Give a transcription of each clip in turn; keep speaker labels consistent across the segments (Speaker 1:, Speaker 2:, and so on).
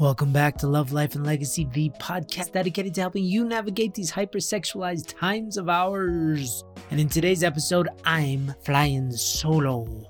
Speaker 1: Welcome back to Love, Life, and Legacy, the podcast dedicated to helping you navigate these hypersexualized times of ours. And in today's episode, I'm flying solo.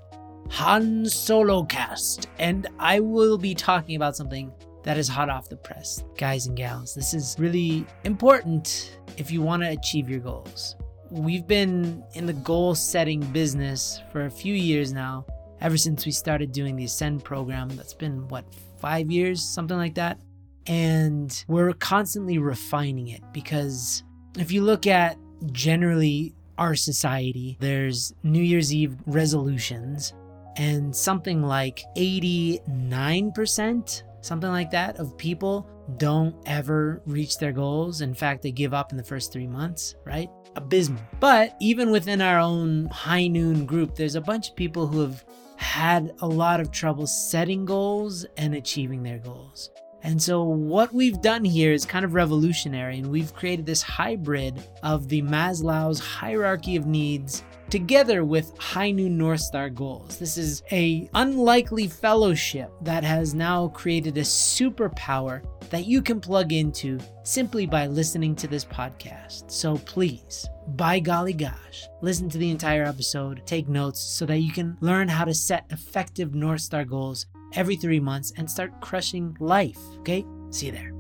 Speaker 1: Han Solo cast. And I will be talking about something that is hot off the press. Guys and gals, this is really important if you want to achieve your goals. We've been in the goal setting business for a few years now, ever since we started doing the Ascend program. That's been, what, five years, something like that. And we're constantly refining it because if you look at generally our society, there's New Year's Eve resolutions, and something like 89%, something like that, of people don't ever reach their goals. In fact, they give up in the first three months, right? Abysmal. But even within our own high noon group, there's a bunch of people who have had a lot of trouble setting goals and achieving their goals. And so, what we've done here is kind of revolutionary, and we've created this hybrid of the Maslow's hierarchy of needs together with High Noon North Star goals. This is a unlikely fellowship that has now created a superpower that you can plug into simply by listening to this podcast. So please, by golly gosh, listen to the entire episode, take notes so that you can learn how to set effective North Star goals every three months and start crushing life. Okay? See you there.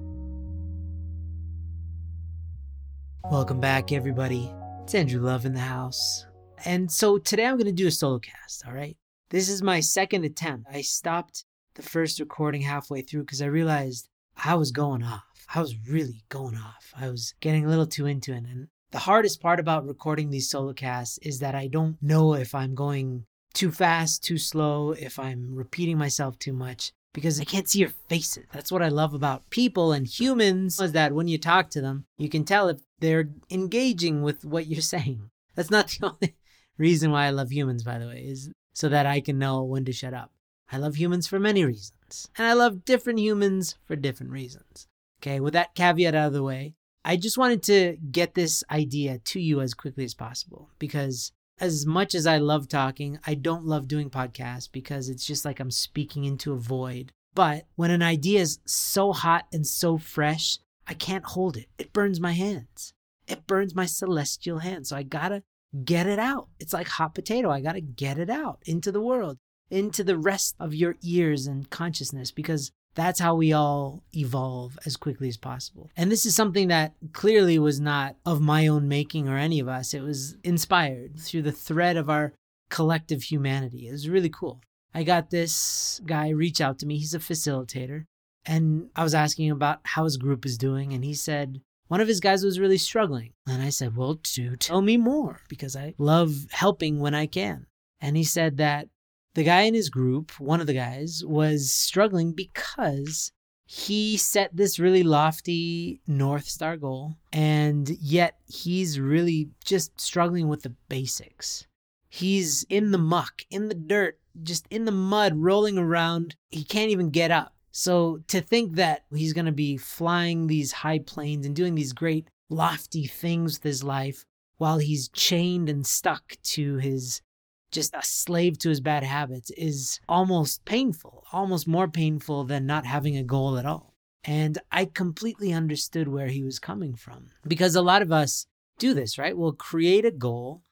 Speaker 1: Welcome back, everybody. It's Andrew Love in the house. And so today I'm going to do a solo cast, all right? This is my second attempt. I stopped the first recording halfway through because I realized I was going off. I was really going off. I was getting a little too into it. And the hardest part about recording these solo casts is that I don't know if I'm going too fast, too slow, if I'm repeating myself too much because I can't see your faces. That's what I love about people and humans is that when you talk to them, you can tell if they're engaging with what you're saying. That's not the only reason why I love humans, by the way, is so that I can know when to shut up. I love humans for many reasons, and I love different humans for different reasons. Okay, with that caveat out of the way, I just wanted to get this idea to you as quickly as possible because as much as I love talking, I don't love doing podcasts because it's just like I'm speaking into a void. But when an idea is so hot and so fresh, I can't hold it. It burns my hands. It burns my celestial hands. So I gotta get it out. It's like hot potato. I gotta get it out into the world, into the rest of your ears and consciousness because that's how we all evolve as quickly as possible. And this is something that clearly was not of my own making or any of us. It was inspired through the thread of our collective humanity. It was really cool. I got this guy reach out to me. He's a facilitator. And I was asking about how his group is doing. And he said one of his guys was really struggling. And I said, Well, do tell me more because I love helping when I can. And he said that the guy in his group, one of the guys, was struggling because he set this really lofty North Star goal, and yet he's really just struggling with the basics. He's in the muck, in the dirt, just in the mud, rolling around. He can't even get up. So to think that he's going to be flying these high planes and doing these great lofty things with his life while he's chained and stuck to his just a slave to his bad habits is almost painful, almost more painful than not having a goal at all. And I completely understood where he was coming from because a lot of us do this, right? We'll create a goal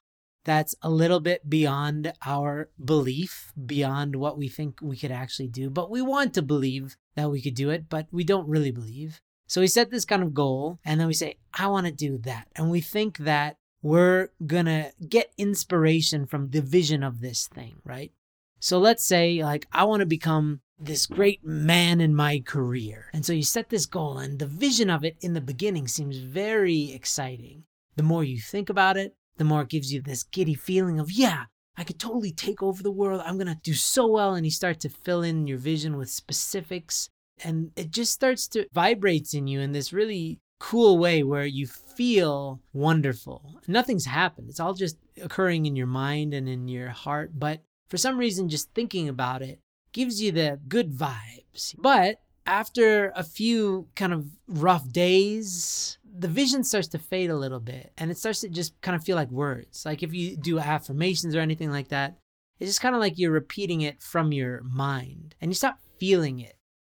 Speaker 1: that's a little bit beyond our belief, beyond what we think we could actually do, but we want to believe that we could do it, but we don't really believe. So we set this kind of goal and then we say, I want to do that. And we think that we're gonna get inspiration from the vision of this thing, right? So let's say, like, I want to become this great man in my career. And so you set this goal, and the vision of it in the beginning seems very exciting. The more you think about it, the more it gives you this giddy feeling of, yeah, I could totally take over the world. I'm going to do so well. And you start to fill in your vision with specifics. And it just starts to vibrates in you in this really cool way where you feel wonderful. Nothing's happened. It's all just occurring in your mind and in your heart. But for some reason, just thinking about it gives you the good vibes. But after a few kind of rough days, the vision starts to fade a little bit and it starts to just kind of feel like words. Like if you do affirmations or anything like that, it's just kind of like you're repeating it from your mind and you stop feeling it.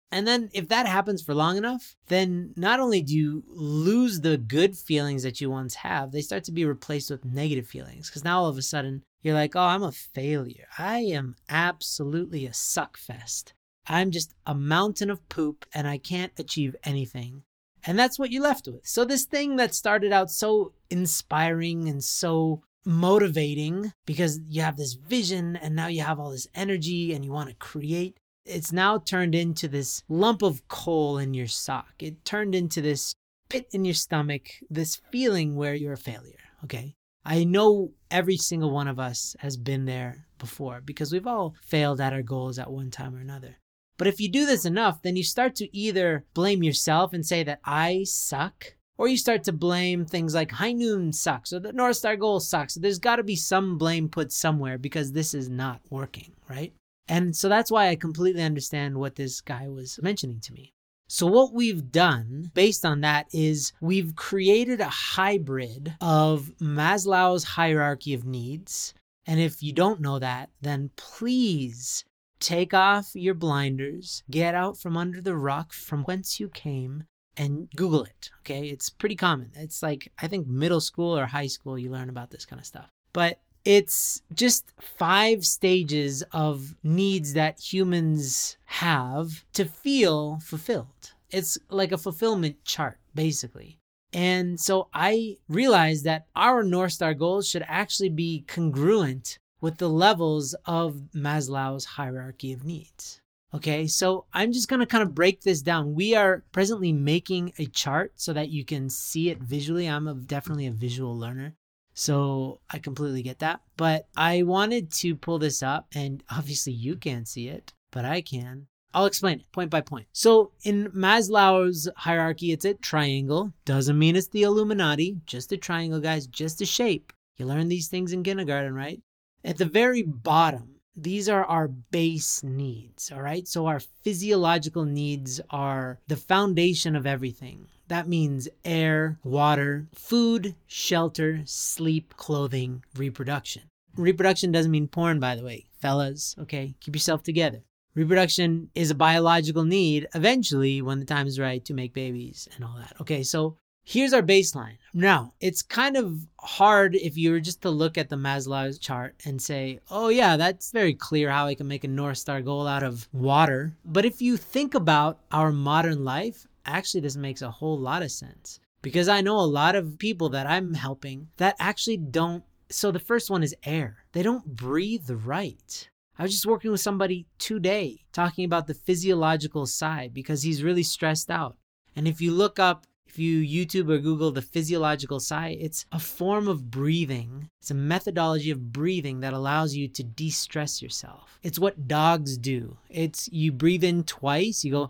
Speaker 1: And then if that happens for long enough, then not only do you lose the good feelings that you once have, they start to be replaced with negative feelings. Because now all of a sudden you're like, oh, I'm a failure. I am absolutely a suck fest. I'm just a mountain of poop and I can't achieve anything. And that's what you're left with. So, this thing that started out so inspiring and so motivating because you have this vision and now you have all this energy and you want to create, it's now turned into this lump of coal in your sock. It turned into this pit in your stomach, this feeling where you're a failure. Okay. I know every single one of us has been there before because we've all failed at our goals at one time or another. But if you do this enough, then you start to either blame yourself and say that I suck, or you start to blame things like High Noon sucks or the North Star Goal sucks. There's got to be some blame put somewhere because this is not working, right? And so that's why I completely understand what this guy was mentioning to me. So, what we've done based on that is we've created a hybrid of Maslow's hierarchy of needs. And if you don't know that, then please take off your blinders, get out from under the rock from whence you came, and Google it. Okay. It's pretty common. It's like, I think middle school or high school, you learn about this kind of stuff. But it's just five stages of needs that humans have to feel fulfilled. It's like a fulfillment chart, basically. And so I realized that our North Star goals should actually be congruent with the levels of Maslow's hierarchy of needs. Okay, so I'm just gonna kind of break this down. We are presently making a chart so that you can see it visually. I'm a, definitely a visual learner. So I completely get that. But I wanted to pull this up, and obviously you can't see it, but I can. I'll explain it point by point. So in Maslow's hierarchy, it's a triangle. Doesn't mean it's the Illuminati, just a triangle, guys, just a shape. You learn these things in kindergarten, right? At the very bottom, these are our base needs, all right? So our physiological needs are the foundation of everything. That means air, water, food, shelter, sleep, clothing, reproduction. Reproduction doesn't mean porn, by the way. Fellas, okay? Keep yourself together. Reproduction is a biological need eventually when the time is right to make babies and all that. Okay, so here's our baseline. Now, it's kind of hard if you were just to look at the Maslow's chart and say, oh, yeah, that's very clear how I can make a North Star goal out of water. But if you think about our modern life actually this makes a whole lot of sense because I know a lot of people that I'm helping that actually don't. So the first one is air. They don't breathe right. I was just working with somebody today talking about the physiological side because he's really stressed out. And if you look up, if you YouTube or Google the physiological sigh, it's a form of breathing. It's a methodology of breathing that allows you to de stress yourself. It's what dogs do. It's you breathe in twice, you go,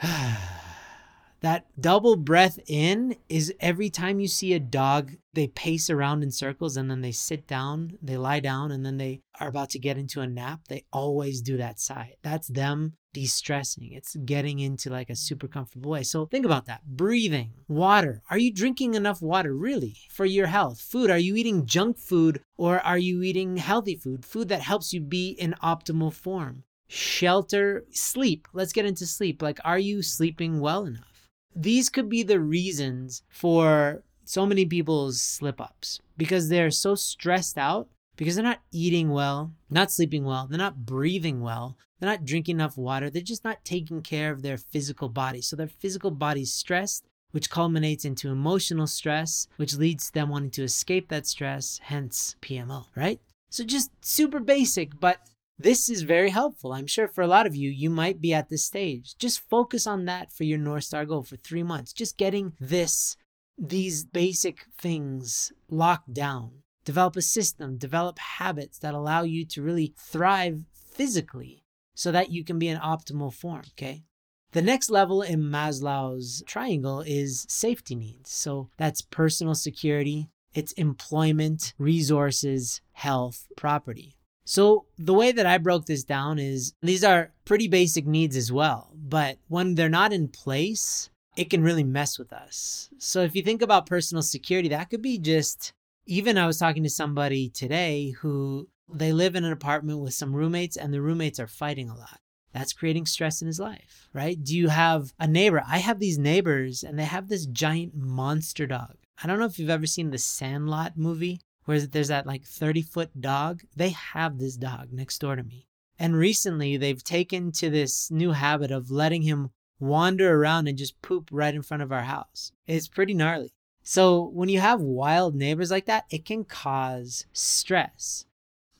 Speaker 1: That double breath in is every time you see a dog, they pace around in circles and then they sit down, they lie down, and then they are about to get into a nap. They always do that sigh. That's them de stressing. It's getting into like a super comfortable way. So think about that. Breathing, water. Are you drinking enough water really for your health? Food. Are you eating junk food or are you eating healthy food? Food that helps you be in optimal form. Shelter, sleep. Let's get into sleep. Like, are you sleeping well enough? these could be the reasons for so many people's slip ups because they're so stressed out because they're not eating well, not sleeping well, they're not breathing well, they're not drinking enough water, they're just not taking care of their physical body. So their physical body's stressed, which culminates into emotional stress, which leads to them wanting to escape that stress, hence PMO, right? So just super basic, but this is very helpful. I'm sure for a lot of you, you might be at this stage. Just focus on that for your North Star goal for three months. Just getting this, these basic things locked down. Develop a system, develop habits that allow you to really thrive physically so that you can be in optimal form. Okay. The next level in Maslow's triangle is safety needs. So that's personal security, it's employment, resources, health, property. So, the way that I broke this down is these are pretty basic needs as well, but when they're not in place, it can really mess with us. So, if you think about personal security, that could be just even I was talking to somebody today who they live in an apartment with some roommates and the roommates are fighting a lot. That's creating stress in his life, right? Do you have a neighbor? I have these neighbors and they have this giant monster dog. I don't know if you've ever seen the Sandlot movie where there's that like 30 foot dog. They have this dog next door to me. And recently they've taken to this new habit of letting him wander around and just poop right in front of our house. It's pretty gnarly. So when you have wild neighbors like that, it can cause stress.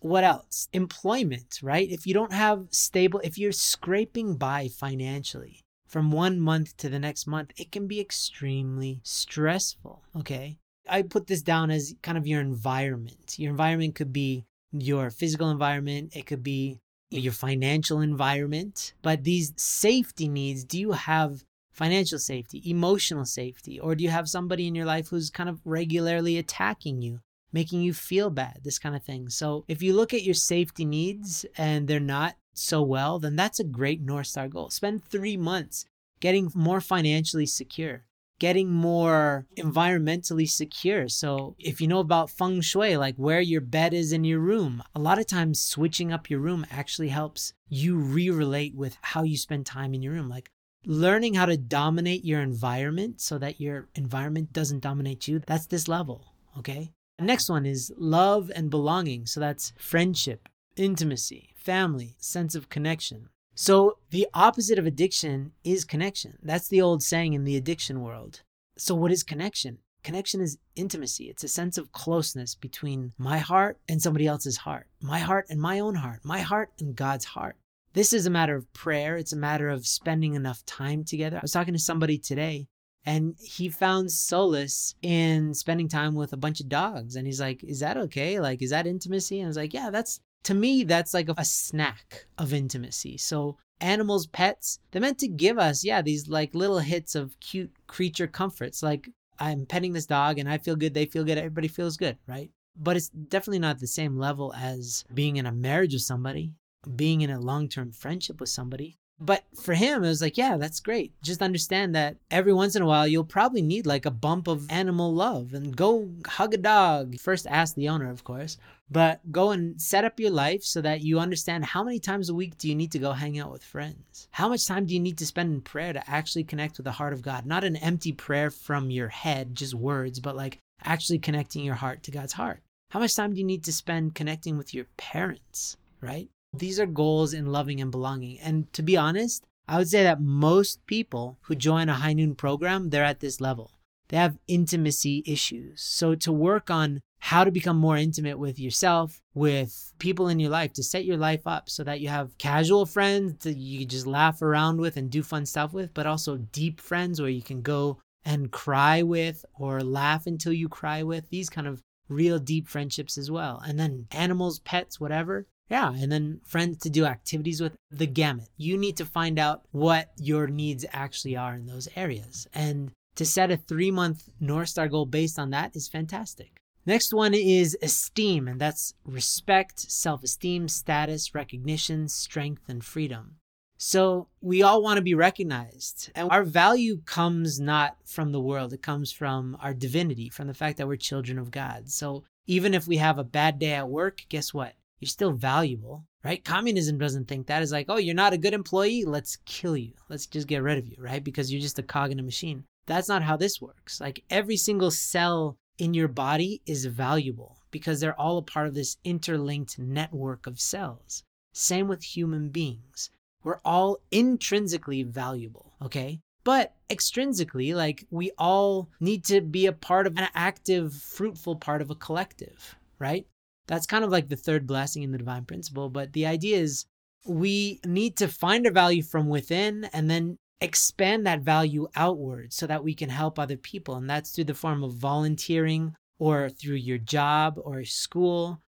Speaker 1: What else? Employment, right? If you don't have stable, if you're scraping by financially from one month to the next month, it can be extremely stressful. Okay. I put this down as kind of your environment. Your environment could be your physical environment, it could be your financial environment. But these safety needs, do you have financial safety, emotional safety, or do you have somebody in your life who's kind of regularly attacking you, making you feel bad, this kind of thing? So if you look at your safety needs and they're not so well, then that's a great North Star goal. Spend three months getting more financially secure getting more environmentally secure. So, if you know about feng shui, like where your bed is in your room, a lot of times switching up your room actually helps you re relate with how you spend time in your room. Like learning how to dominate your environment so that your environment doesn't dominate you. That's this level. Okay. Next one is love and belonging. So, that's friendship, intimacy, family, sense of connection. So, the opposite of addiction is connection. That's the old saying in the addiction world. So, what is connection? Connection is intimacy. It's a sense of closeness between my heart and somebody else's heart, my heart and my own heart, my heart and God's heart. This is a matter of prayer. It's a matter of spending enough time together. I was talking to somebody today and he found solace in spending time with a bunch of dogs. And he's like, Is that okay? Like, is that intimacy? And I was like, Yeah, that's to me, that's like a, snack of intimacy. So animals, pets, they're meant to give us, yeah, these like little hits of cute creature comforts. Like I'm petting this dog and I feel good, they feel good, everybody feels good, right? But it's definitely not the same level as being in a marriage with somebody, being in a long term friendship with somebody. But for him, it was like, yeah, that's great. Just understand that every once in a while, you'll probably need like a bump of animal love and go hug a dog. First, ask the owner, of course, but go and set up your life so that you understand how many times a week do you need to go hang out with friends? How much time do you need to spend in prayer to actually connect with the heart of God? Not an empty prayer from your head, just words, but like actually connecting your heart to God's heart. How much time do you need to spend connecting with your parents, right? These are goals in loving and belonging. And to be honest, I would say that most people who join a high noon program, they're at this level. They have intimacy issues. So to work on how to become more intimate with yourself, with people in your life, to set your life up so that you have casual friends that you just laugh around with and do fun stuff with, but also deep friends where you can go and cry with or laugh until you cry with, these kind of real deep friendships as well. And then animals, pets, whatever. Yeah, and then friends to do activities with the gamut. You need to find out what your needs actually are in those areas. And to set a three month North Star goal based on that is fantastic. Next one is esteem, and that's respect, self esteem, status, recognition, strength, and freedom. So we all want to be recognized. And our value comes not from the world, it comes from our divinity, from the fact that we're children of God. So even if we have a bad day at work, guess what? You're still valuable, right? Communism doesn't think that is like, oh, you're not a good employee, let's kill you. Let's just get rid of you, right? Because you're just a cog in a machine. That's not how this works. Like every single cell in your body is valuable because they're all a part of this interlinked network of cells. Same with human beings. We're all intrinsically valuable, okay? But extrinsically, like we all need to be a part of an active, fruitful part of a collective, right? That's kind of like the third blessing in the divine principle. But the idea is we need to find our value from within and then expand that value outward so that we can help other people. And that's through the form of volunteering or through your job or school,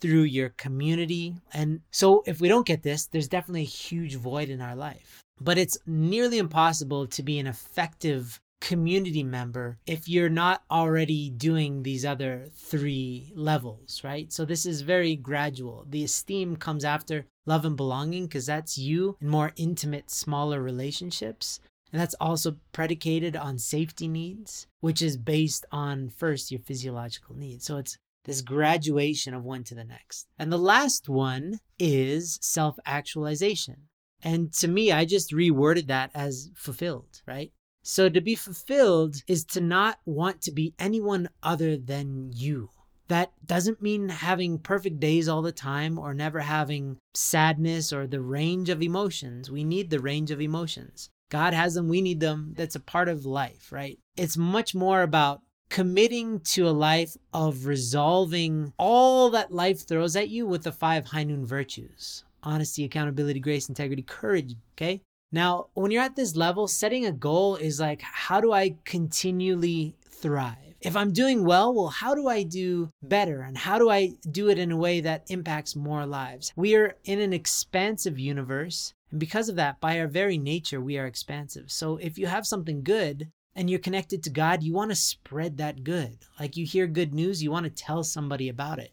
Speaker 1: through your community. And so if we don't get this, there's definitely a huge void in our life. But it's nearly impossible to be an effective community member if you're not already doing these other three levels, right? So this is very gradual. The esteem comes after love and belonging because that's you in more intimate, smaller relationships. And that's also predicated on safety needs, which is based on first your physiological needs. So it's this graduation of one to the next. And the last one is self actualization. And to me, I just reworded that as fulfilled, right? So to be fulfilled is to not want to be anyone other than you. That doesn't mean having perfect days all the time or never having sadness or the range of emotions. We need the range of emotions. God has them, we need them. That's a part of life, right? It's much more about committing to a life of resolving all that life throws at you with the five high noon virtues honesty, accountability, grace, integrity, courage. Okay. Now, when you're at this level, setting a goal is like, how do I continually thrive? If I'm doing well, well, how do I do better? And how do I do it in a way that impacts more lives? We are in an expansive universe. And because of that, by our very nature, we are expansive. So if you have something good, and you're connected to God, you want to spread that good. Like you hear good news, you want to tell somebody about it.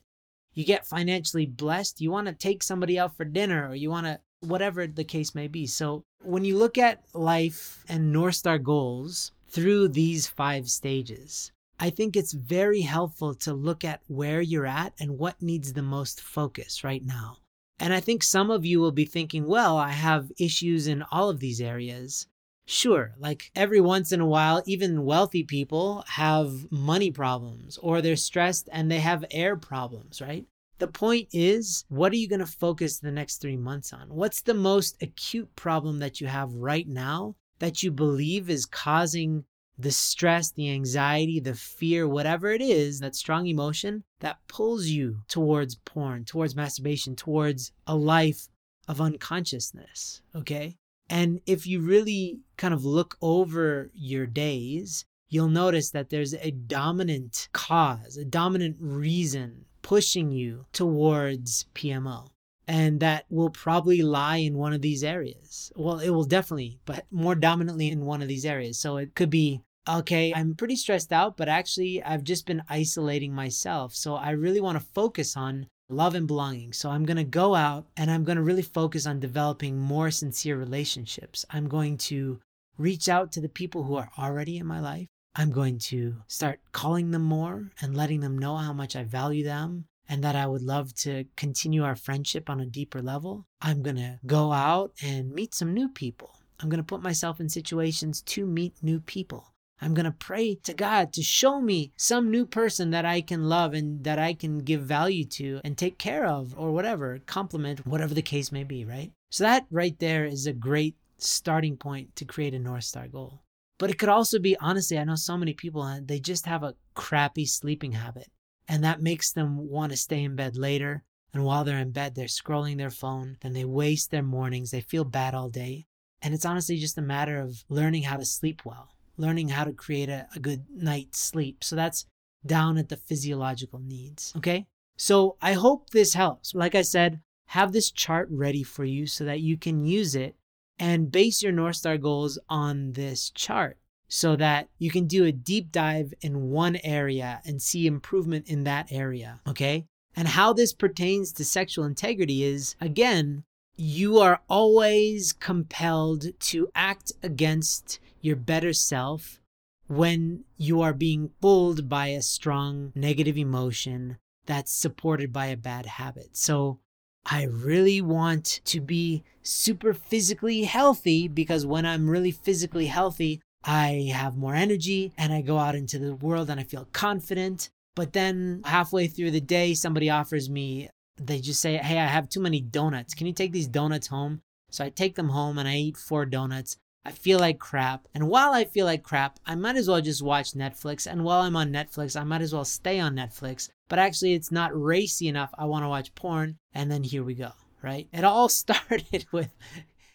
Speaker 1: You get financially blessed, you want to take somebody out for dinner or you want to, whatever the case may be. So when you look at life and North Star goals through these five stages, I think it's very helpful to look at where you're at and what needs the most focus right now. And I think some of you will be thinking, well, I have issues in all of these areas. Sure, like every once in a while, even wealthy people have money problems or they're stressed and they have air problems, right? The point is, what are you going to focus the next three months on? What's the most acute problem that you have right now that you believe is causing the stress, the anxiety, the fear, whatever it is, that strong emotion that pulls you towards porn, towards masturbation, towards a life of unconsciousness? Okay. And if you really kind of look over your days, you'll notice that there's a dominant cause, a dominant reason pushing you towards PMO. And that will probably lie in one of these areas. Well, it will definitely, but more dominantly in one of these areas. So it could be okay, I'm pretty stressed out, but actually I've just been isolating myself. So I really want to focus on love and belonging. So I'm going to go out and I'm going to really focus on developing more sincere relationships. I'm going to reach out to the people who are already in my life. I'm going to start calling them more and letting them know how much I value them and that I would love to continue our friendship on a deeper level. I'm going to go out and meet some new people. I'm going to put myself in situations to meet new people. I'm going to pray to God to show me some new person that I can love and that I can give value to and take care of or whatever, compliment, whatever the case may be, right? So that right there is a great starting point to create a North Star goal. But it could also be, honestly, I know so many people, uh, they just have a crappy sleeping habit. And that makes them want to stay in bed later. And while they're in bed, they're scrolling their phone. Then they waste their mornings. They feel bad all day. And it's honestly just a matter of learning how to sleep well learning how to create a, a good night's sleep. So that's down at the physiological needs. Okay. So I hope this helps. Like I said, have this chart ready for you so that you can use it and base your North Star goals on this chart so that you can do a deep dive in one area and see improvement in that area. Okay. And how this pertains to sexual integrity is again, you are always compelled to act against your better self when you are being pulled by a strong negative emotion that's supported by a bad habit. So I really want to be super physically healthy because when I'm really physically healthy, I have more energy and I go out into the world and I feel confident. But then halfway through the day, somebody offers me, they just say, Hey, I have too many donuts. Can you take these donuts home? So I take them home and I eat four donuts. I feel like crap. And while I feel like crap, I might as well just watch Netflix. And while I'm on Netflix, I might as well stay on Netflix. But actually, it's not racy enough. I want to watch porn. And then here we go, right? It all started with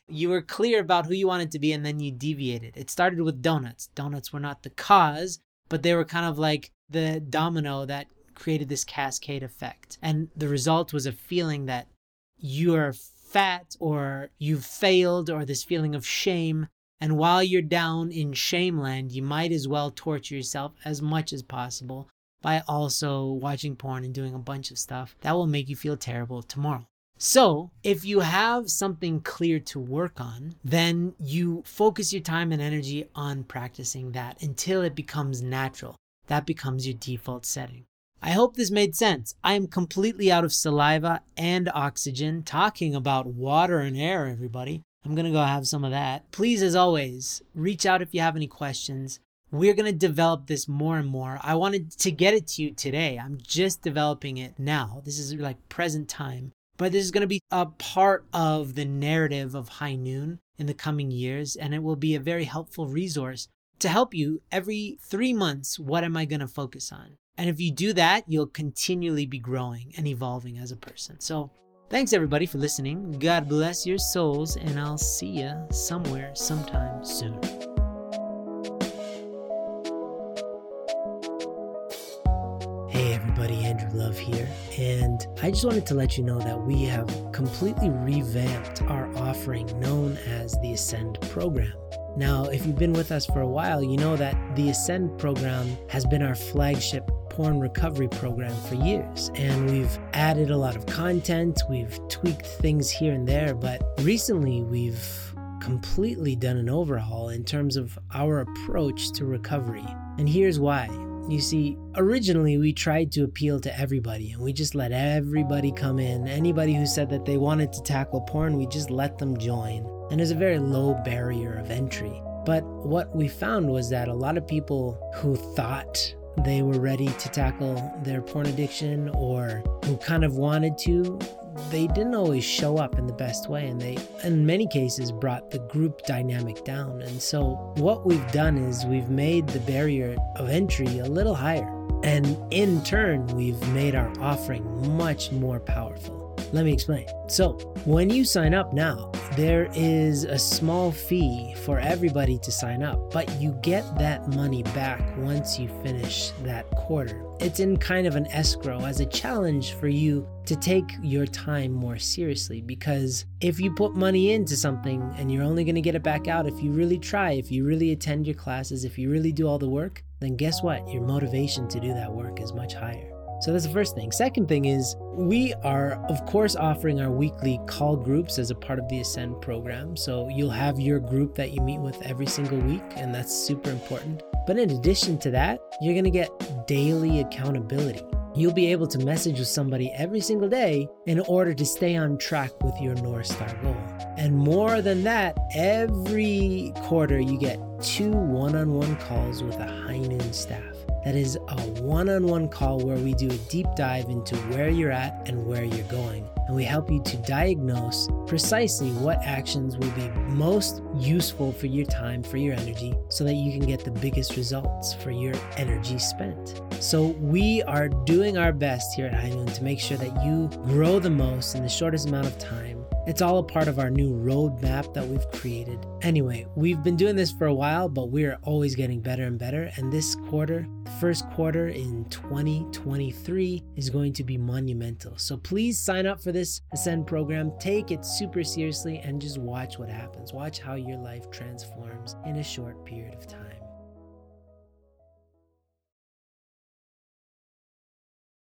Speaker 1: you were clear about who you wanted to be and then you deviated. It started with donuts. Donuts were not the cause, but they were kind of like the domino that created this cascade effect. And the result was a feeling that you're fat or you've failed or this feeling of shame and while you're down in shameland, you might as well torture yourself as much as possible by also watching porn and doing a bunch of stuff that will make you feel terrible tomorrow. So, if you have something clear to work on, then you focus your time and energy on practicing that until it becomes natural. That becomes your default setting. I hope this made sense. I am completely out of saliva and oxygen talking about water and air, everybody. I'm going to go have some of that. Please, as always, reach out if you have any questions. We're going to develop this more and more. I wanted to get it to you today. I'm just developing it now. This is like present time. But this is going to be a part of the narrative of High Noon in the coming years, and it will be a very helpful resource to help you every three months. What am I going to focus on? And if you do that, you'll continually be growing and evolving as a person. So, thanks everybody for listening. God bless your souls, and I'll see you somewhere, sometime soon. Hey everybody, Andrew Love here, and I just wanted to let you know that we have completely revamped our offering known as the Ascend program. Now, if you've been with us for a while, you know that the Ascend program has been our flagship porn recovery program for years. And we've added a lot of content, we've tweaked things here and there, but recently we've completely done an overhaul in terms of our approach to recovery. And here's why. You see, originally we tried to appeal to everybody and we just let everybody come in. Anybody who said that they wanted to tackle porn, we just let them join. And there's a very low barrier of entry. But what we found was that a lot of people who thought they were ready to tackle their porn addiction or who kind of wanted to, they didn't always show up in the best way and they in many cases brought the group dynamic down. And so what we've done is we've made the barrier of entry a little higher. And in turn we've made our offering much more powerful let me explain. So, when you sign up now, there is a small fee for everybody to sign up, but you get that money back once you finish that quarter. It's in kind of an escrow as a challenge for you to take your time more seriously because if you put money into something and you're only going to get it back out if you really try, if you really attend your classes, if you really do all the work, then guess what? Your motivation to do that work is much higher. So that's the first thing. Second thing is we are, of course, offering our weekly call groups as a part of the Ascend program. So you'll have your group that you meet with every single week, and that's super important. But in addition to that, you're going to get daily accountability. You'll be able to message with somebody every single day in order to stay on track with your North Star goal. And more than that, every quarter you get two one on one calls with a High Noon staff. That is a one on one call where we do a deep dive into where you're at and where you're going. And we help you to diagnose precisely what actions will be most useful for your time, for your energy, so that you can get the biggest results for your energy spent. So, we are doing our best here at High Noon to make sure that you grow the most in the shortest amount of time it's all a part of our new roadmap that we've created. Anyway, we've been doing this for a while, but we are always getting better and better. And this quarter, the first quarter in 2023, is going to be monumental. So please sign up for this Ascend program. Take it super seriously and just watch what happens. Watch how your life transforms in a short period of time.